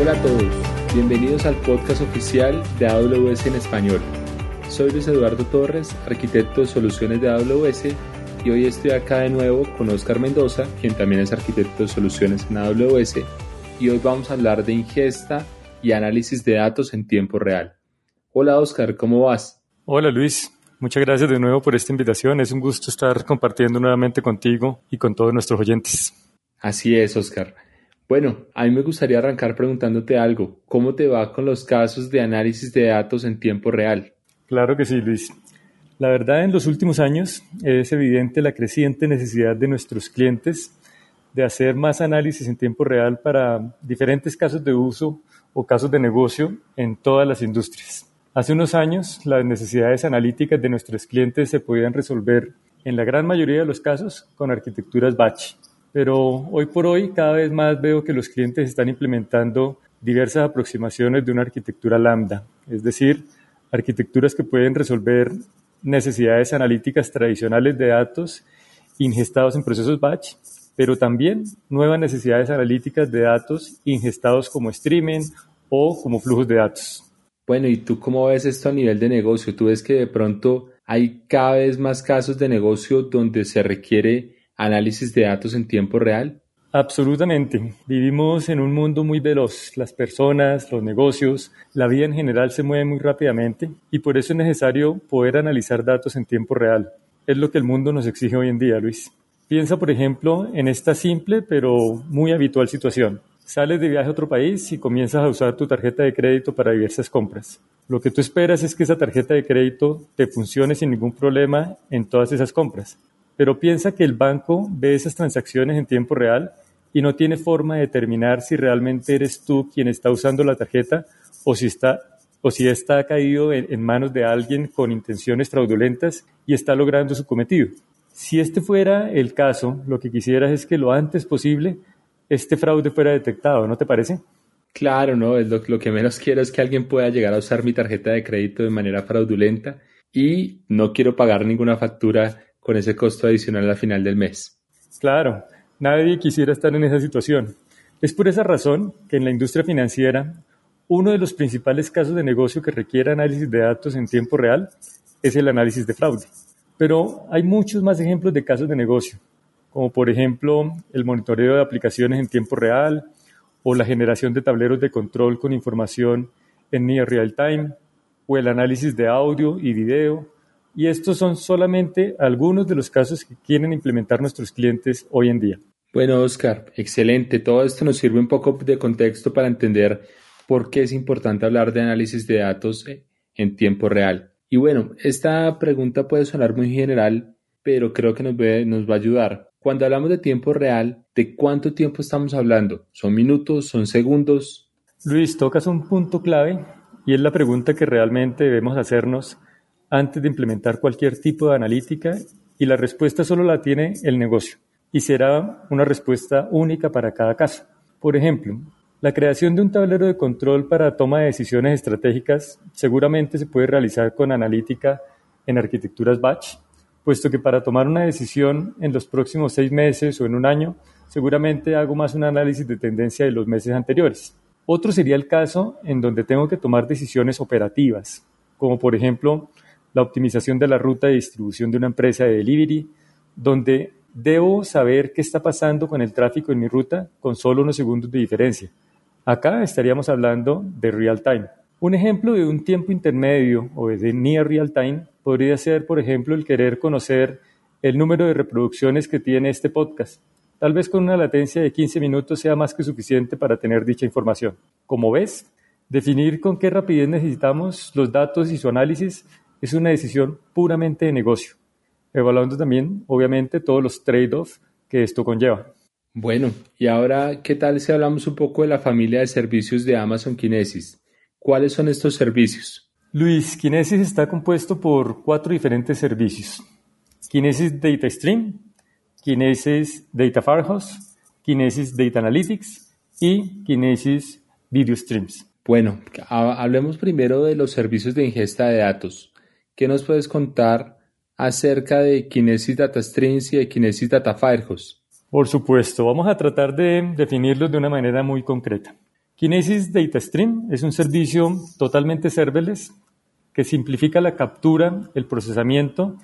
Hola a todos, bienvenidos al podcast oficial de AWS en español. Soy Luis Eduardo Torres, arquitecto de soluciones de AWS y hoy estoy acá de nuevo con Oscar Mendoza, quien también es arquitecto de soluciones en AWS y hoy vamos a hablar de ingesta y análisis de datos en tiempo real. Hola Oscar, ¿cómo vas? Hola Luis, muchas gracias de nuevo por esta invitación. Es un gusto estar compartiendo nuevamente contigo y con todos nuestros oyentes. Así es, Oscar. Bueno, a mí me gustaría arrancar preguntándote algo. ¿Cómo te va con los casos de análisis de datos en tiempo real? Claro que sí, Luis. La verdad, en los últimos años es evidente la creciente necesidad de nuestros clientes de hacer más análisis en tiempo real para diferentes casos de uso o casos de negocio en todas las industrias. Hace unos años, las necesidades analíticas de nuestros clientes se podían resolver en la gran mayoría de los casos con arquitecturas batch. Pero hoy por hoy cada vez más veo que los clientes están implementando diversas aproximaciones de una arquitectura lambda, es decir, arquitecturas que pueden resolver necesidades analíticas tradicionales de datos ingestados en procesos batch, pero también nuevas necesidades analíticas de datos ingestados como streaming o como flujos de datos. Bueno, ¿y tú cómo ves esto a nivel de negocio? ¿Tú ves que de pronto hay cada vez más casos de negocio donde se requiere análisis de datos en tiempo real? Absolutamente. Vivimos en un mundo muy veloz. Las personas, los negocios, la vida en general se mueve muy rápidamente y por eso es necesario poder analizar datos en tiempo real. Es lo que el mundo nos exige hoy en día, Luis. Piensa, por ejemplo, en esta simple pero muy habitual situación. Sales de viaje a otro país y comienzas a usar tu tarjeta de crédito para diversas compras. Lo que tú esperas es que esa tarjeta de crédito te funcione sin ningún problema en todas esas compras. Pero piensa que el banco ve esas transacciones en tiempo real y no tiene forma de determinar si realmente eres tú quien está usando la tarjeta o si está o si está caído en, manos de alguien con intenciones fraudulentas y está logrando su cometido. Si este fuera el caso, lo que quisieras es que lo antes posible este fraude fuera detectado, ¿no te parece? Claro, no, lo, lo, que menos quiero es que alguien pueda llegar a usar mi tarjeta de crédito de manera fraudulenta y no quiero pagar ninguna factura con ese costo adicional al final del mes. Claro, nadie quisiera estar en esa situación. Es por esa razón que en la industria financiera uno de los principales casos de negocio que requiere análisis de datos en tiempo real es el análisis de fraude. Pero hay muchos más ejemplos de casos de negocio como por ejemplo el monitoreo de aplicaciones en tiempo real o la generación de tableros de control con información en near real time o el análisis de audio y video. Y estos son solamente algunos de los casos que quieren implementar nuestros clientes hoy en día. Bueno, Oscar, excelente. Todo esto nos sirve un poco de contexto para entender por qué es importante hablar de análisis de datos en tiempo real. Y bueno, esta pregunta puede sonar muy general, pero creo que nos, nos va a ayudar. Cuando hablamos de tiempo real, ¿de cuánto tiempo estamos hablando? ¿Son minutos? ¿Son segundos? Luis, tocas un punto clave y es la pregunta que realmente debemos hacernos antes de implementar cualquier tipo de analítica y la respuesta solo la tiene el negocio y será una respuesta única para cada caso. Por ejemplo, la creación de un tablero de control para toma de decisiones estratégicas seguramente se puede realizar con analítica en arquitecturas batch puesto que para tomar una decisión en los próximos seis meses o en un año, seguramente hago más un análisis de tendencia de los meses anteriores. Otro sería el caso en donde tengo que tomar decisiones operativas, como por ejemplo la optimización de la ruta de distribución de una empresa de delivery, donde debo saber qué está pasando con el tráfico en mi ruta con solo unos segundos de diferencia. Acá estaríamos hablando de real time. Un ejemplo de un tiempo intermedio o de near real time podría ser, por ejemplo, el querer conocer el número de reproducciones que tiene este podcast. Tal vez con una latencia de 15 minutos sea más que suficiente para tener dicha información. Como ves, definir con qué rapidez necesitamos los datos y su análisis es una decisión puramente de negocio, evaluando también, obviamente, todos los trade-offs que esto conlleva. Bueno, y ahora, ¿qué tal si hablamos un poco de la familia de servicios de Amazon Kinesis? ¿Cuáles son estos servicios? Luis, Kinesis está compuesto por cuatro diferentes servicios. Kinesis Data Stream, Kinesis Data Firehouse, Kinesis Data Analytics y Kinesis Video Streams. Bueno, hablemos primero de los servicios de ingesta de datos. ¿Qué nos puedes contar acerca de Kinesis Data Streams y de Kinesis Data Firehouse? Por supuesto, vamos a tratar de definirlos de una manera muy concreta. Kinesis Data Stream es un servicio totalmente serverless que simplifica la captura, el procesamiento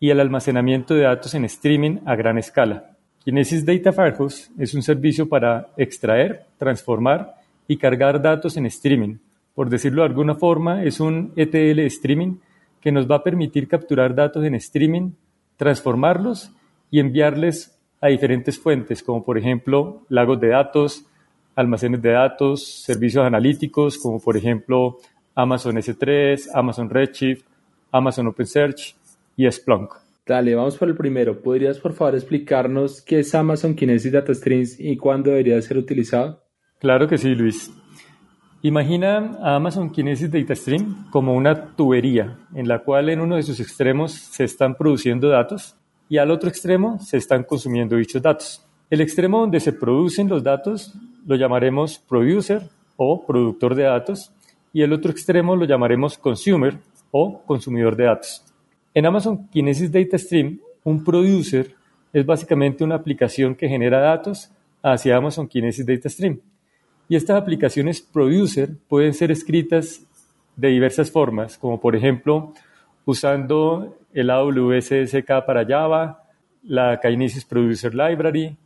y el almacenamiento de datos en streaming a gran escala. Kinesis Data Warehouse es un servicio para extraer, transformar y cargar datos en streaming. Por decirlo de alguna forma, es un ETL streaming que nos va a permitir capturar datos en streaming, transformarlos y enviarles a diferentes fuentes, como por ejemplo lagos de datos, almacenes de datos, servicios analíticos, como por ejemplo Amazon S3, Amazon Redshift, Amazon OpenSearch y Splunk. Dale, vamos por el primero. ¿Podrías por favor explicarnos qué es Amazon Kinesis Data Streams y cuándo debería ser utilizado? Claro que sí, Luis. Imagina a Amazon Kinesis Data Stream como una tubería en la cual en uno de sus extremos se están produciendo datos y al otro extremo se están consumiendo dichos datos. El extremo donde se producen los datos lo llamaremos producer o productor de datos y el otro extremo lo llamaremos consumer o consumidor de datos. En Amazon Kinesis Data Stream, un producer es básicamente una aplicación que genera datos hacia Amazon Kinesis Data Stream. Y estas aplicaciones producer pueden ser escritas de diversas formas, como por ejemplo usando el AWS SDK para Java, la Kinesis Producer Library,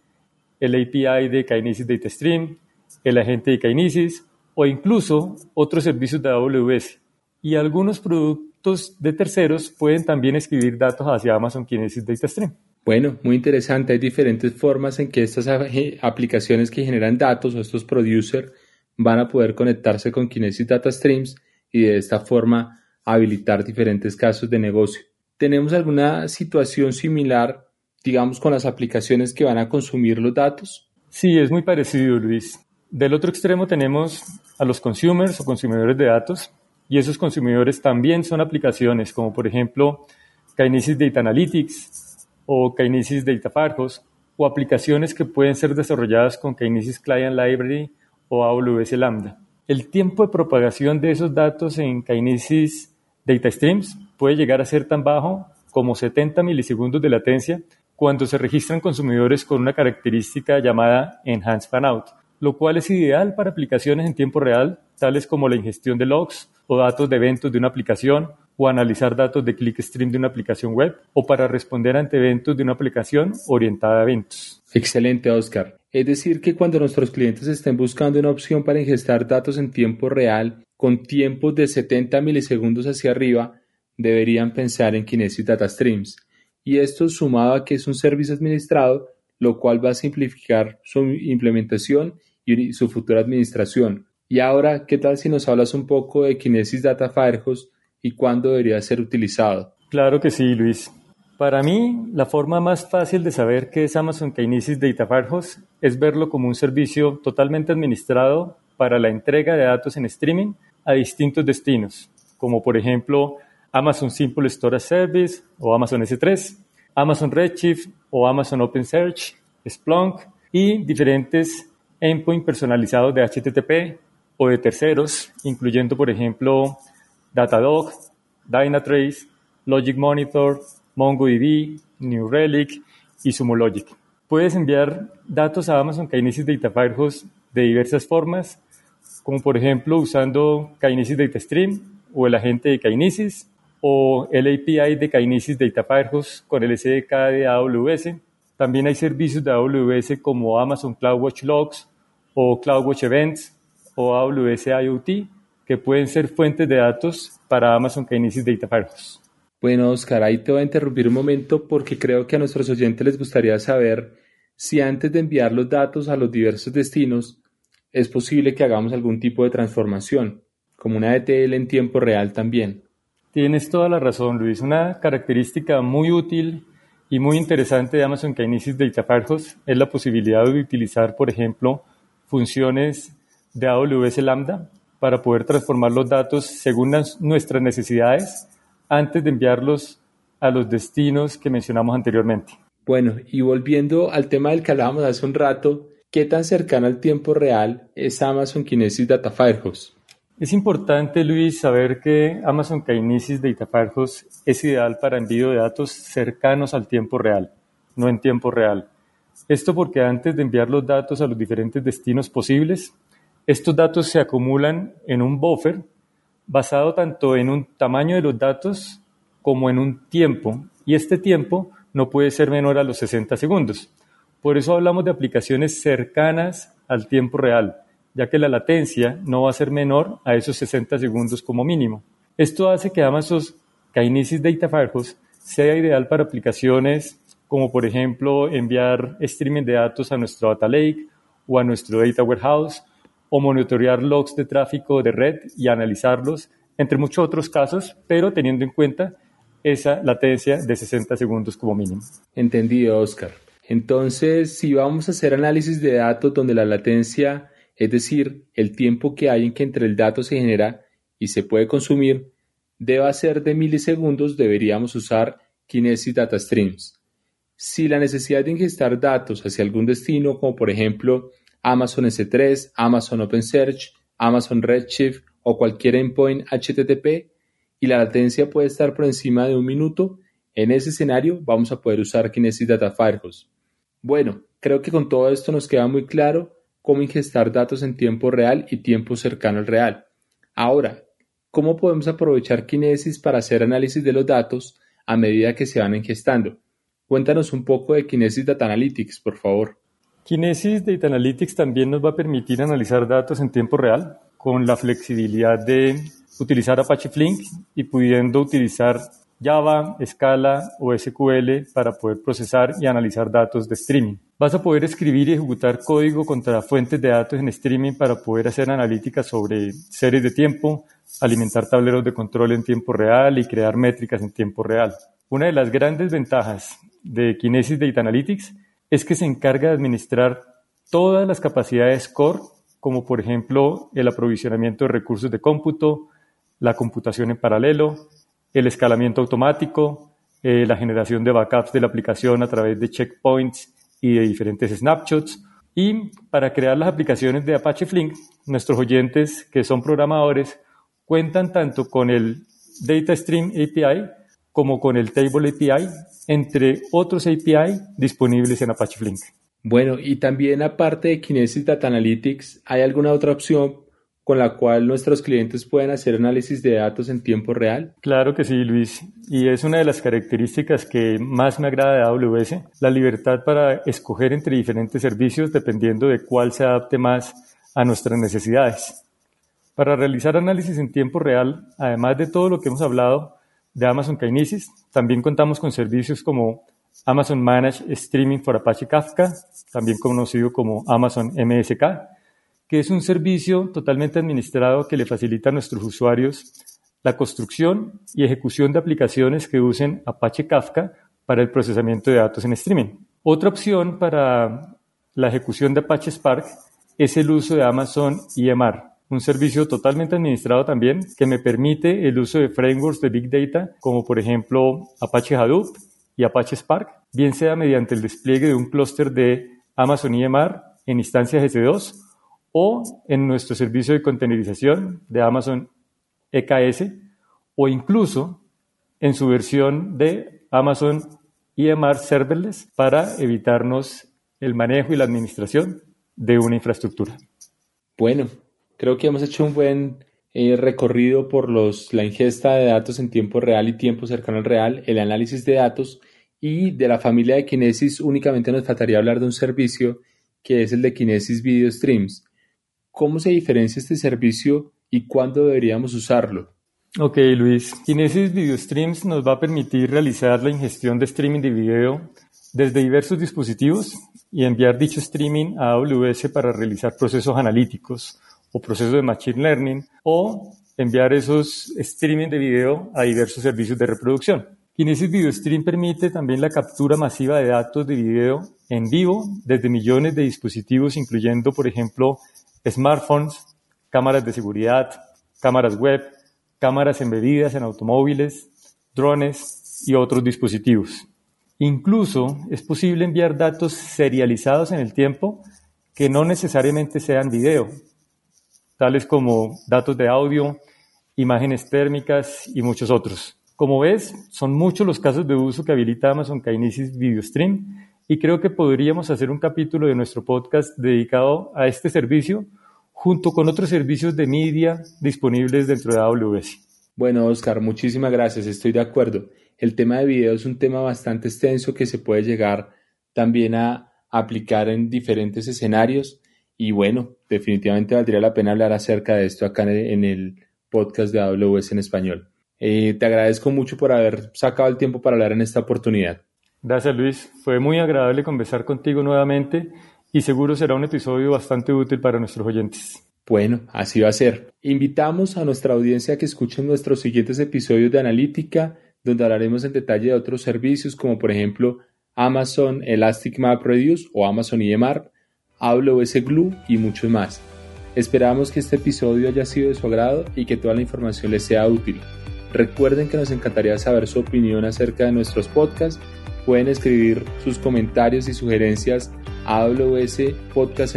el API de Kinesis Data Stream, el agente de Kinesis o incluso otros servicios de AWS. Y algunos productos de terceros pueden también escribir datos hacia Amazon Kinesis Data Stream. Bueno, muy interesante. Hay diferentes formas en que estas aplicaciones que generan datos o estos producers van a poder conectarse con Kinesis Data Streams y de esta forma habilitar diferentes casos de negocio. ¿Tenemos alguna situación similar, digamos, con las aplicaciones que van a consumir los datos? Sí, es muy parecido, Luis. Del otro extremo tenemos a los consumers o consumidores de datos, y esos consumidores también son aplicaciones como por ejemplo Kinesis Data Analytics o Kinesis Data Fargos o aplicaciones que pueden ser desarrolladas con Kinesis Client Library o AWS Lambda. El tiempo de propagación de esos datos en Kinesis Data Streams puede llegar a ser tan bajo como 70 milisegundos de latencia cuando se registran consumidores con una característica llamada Enhanced Fanout, lo cual es ideal para aplicaciones en tiempo real, tales como la ingestión de logs o datos de eventos de una aplicación o analizar datos de clickstream de una aplicación web o para responder ante eventos de una aplicación orientada a eventos. Excelente, Oscar. Es decir, que cuando nuestros clientes estén buscando una opción para ingestar datos en tiempo real con tiempos de 70 milisegundos hacia arriba, deberían pensar en Kinesis Data Streams. Y esto sumado a que es un servicio administrado, lo cual va a simplificar su implementación y su futura administración, y ahora, ¿qué tal si nos hablas un poco de Kinesis Data Firehose y cuándo debería ser utilizado? Claro que sí, Luis. Para mí, la forma más fácil de saber qué es Amazon Kinesis Data Firehose es verlo como un servicio totalmente administrado para la entrega de datos en streaming a distintos destinos, como por ejemplo Amazon Simple Storage Service o Amazon S3, Amazon Redshift o Amazon OpenSearch, Splunk y diferentes endpoints personalizados de HTTP o de terceros, incluyendo, por ejemplo, Datadog, Dynatrace, Logic Monitor, MongoDB, New Relic y Logic. Puedes enviar datos a Amazon Kinesis Data Firehose de diversas formas, como por ejemplo usando Kinesis Data Stream o el agente de Kinesis o el API de Kinesis Data Firehose con el SDK de AWS. También hay servicios de AWS como Amazon CloudWatch Logs o CloudWatch Events o AWS IoT, que pueden ser fuentes de datos para Amazon Kinesis Data Firehose. Bueno, Oscar, ahí te voy a interrumpir un momento porque creo que a nuestros oyentes les gustaría saber si antes de enviar los datos a los diversos destinos es posible que hagamos algún tipo de transformación, como una ETL en tiempo real también. Tienes toda la razón, Luis. Una característica muy útil y muy interesante de Amazon Kinesis Data Firehose es la posibilidad de utilizar, por ejemplo, funciones de AWS Lambda para poder transformar los datos según nuestras necesidades antes de enviarlos a los destinos que mencionamos anteriormente. Bueno, y volviendo al tema del que hablábamos hace un rato, ¿qué tan cercano al tiempo real es Amazon Kinesis Data Firehose? Es importante, Luis, saber que Amazon Kinesis Data Firehose es ideal para envío de datos cercanos al tiempo real, no en tiempo real. Esto porque antes de enviar los datos a los diferentes destinos posibles, estos datos se acumulan en un buffer basado tanto en un tamaño de los datos como en un tiempo, y este tiempo no puede ser menor a los 60 segundos. Por eso hablamos de aplicaciones cercanas al tiempo real, ya que la latencia no va a ser menor a esos 60 segundos como mínimo. Esto hace que Amazon Kinesis Data Firehose sea ideal para aplicaciones como por ejemplo enviar streaming de datos a nuestro data lake o a nuestro data warehouse o monitorear logs de tráfico de red y analizarlos, entre muchos otros casos, pero teniendo en cuenta esa latencia de 60 segundos como mínimo. Entendido, Oscar. Entonces, si vamos a hacer análisis de datos donde la latencia, es decir, el tiempo que hay en que entre el dato se genera y se puede consumir, deba ser de milisegundos, deberíamos usar Kinesis Data Streams. Si la necesidad de ingestar datos hacia algún destino, como por ejemplo Amazon S3, Amazon OpenSearch, Amazon Redshift o cualquier endpoint HTTP, y la latencia puede estar por encima de un minuto, en ese escenario vamos a poder usar Kinesis Data Firehose. Bueno, creo que con todo esto nos queda muy claro cómo ingestar datos en tiempo real y tiempo cercano al real. Ahora, ¿cómo podemos aprovechar Kinesis para hacer análisis de los datos a medida que se van ingestando? Cuéntanos un poco de Kinesis Data Analytics, por favor. Kinesis Data Analytics también nos va a permitir analizar datos en tiempo real con la flexibilidad de utilizar Apache Flink y pudiendo utilizar Java, Scala o SQL para poder procesar y analizar datos de streaming. Vas a poder escribir y ejecutar código contra fuentes de datos en streaming para poder hacer analíticas sobre series de tiempo, alimentar tableros de control en tiempo real y crear métricas en tiempo real. Una de las grandes ventajas de Kinesis Data Analytics es que se encarga de administrar todas las capacidades core, como por ejemplo el aprovisionamiento de recursos de cómputo, la computación en paralelo, el escalamiento automático, eh, la generación de backups de la aplicación a través de checkpoints y de diferentes snapshots. Y para crear las aplicaciones de Apache Flink, nuestros oyentes que son programadores cuentan tanto con el Data Stream API como con el Table API, entre otros API disponibles en Apache Flink. Bueno, y también aparte de Kinesis Data Analytics, ¿hay alguna otra opción con la cual nuestros clientes pueden hacer análisis de datos en tiempo real? Claro que sí, Luis. Y es una de las características que más me agrada de AWS, la libertad para escoger entre diferentes servicios dependiendo de cuál se adapte más a nuestras necesidades. Para realizar análisis en tiempo real, además de todo lo que hemos hablado de Amazon Kinesis, también contamos con servicios como Amazon Managed Streaming for Apache Kafka, también conocido como Amazon MSK, que es un servicio totalmente administrado que le facilita a nuestros usuarios la construcción y ejecución de aplicaciones que usen Apache Kafka para el procesamiento de datos en streaming. Otra opción para la ejecución de Apache Spark es el uso de Amazon EMR, un servicio totalmente administrado también que me permite el uso de frameworks de Big Data como por ejemplo Apache Hadoop y Apache Spark, bien sea mediante el despliegue de un clúster de Amazon EMR en instancias S2 o en nuestro servicio de containerización de Amazon EKS o incluso en su versión de Amazon EMR Serverless para evitarnos el manejo y la administración de una infraestructura. Bueno, creo que hemos hecho un buen eh, recorrido por los, la ingesta de datos en tiempo real y tiempo cercano al real, el análisis de datos y de la familia de Kinesis únicamente nos faltaría hablar de un servicio que es el de Kinesis Video Streams. ¿Cómo se diferencia este servicio y cuándo deberíamos usarlo? Ok, Luis. Kinesis Video Streams nos va a permitir realizar la ingestión de streaming de video desde diversos dispositivos y enviar dicho streaming a AWS para realizar procesos analíticos o procesos de Machine Learning o enviar esos streaming de video a diversos servicios de reproducción. Kinesis Video Stream permite también la captura masiva de datos de video en vivo desde millones de dispositivos, incluyendo, por ejemplo, smartphones, cámaras de seguridad, cámaras web, cámaras embedidas en automóviles, drones y otros dispositivos. Incluso es posible enviar datos serializados en el tiempo que no necesariamente sean video, tales como datos de audio, imágenes térmicas y muchos otros. Como ves, son muchos los casos de uso que habilita Amazon Kinesis Video Stream y creo que podríamos hacer un capítulo de nuestro podcast dedicado a este servicio junto con otros servicios de media disponibles dentro de AWS. Bueno, Oscar, muchísimas gracias, estoy de acuerdo. El tema de video es un tema bastante extenso que se puede llegar también a aplicar en diferentes escenarios y bueno, definitivamente valdría la pena hablar acerca de esto acá en el podcast de AWS en español. Eh, te agradezco mucho por haber sacado el tiempo para hablar en esta oportunidad. Gracias Luis, fue muy agradable conversar contigo nuevamente y seguro será un episodio bastante útil para nuestros oyentes. Bueno, así va a ser. Invitamos a nuestra audiencia a que escuchen nuestros siguientes episodios de Analítica, donde hablaremos en detalle de otros servicios como por ejemplo Amazon Elastic Map Reduce o Amazon EMR, AWS Glue y muchos más. Esperamos que este episodio haya sido de su agrado y que toda la información les sea útil. Recuerden que nos encantaría saber su opinión acerca de nuestros podcasts. Pueden escribir sus comentarios y sugerencias a Podcast.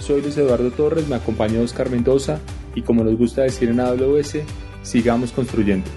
Soy Luis Eduardo Torres, me acompaña Oscar Mendoza y como nos gusta decir en AWS, sigamos construyendo.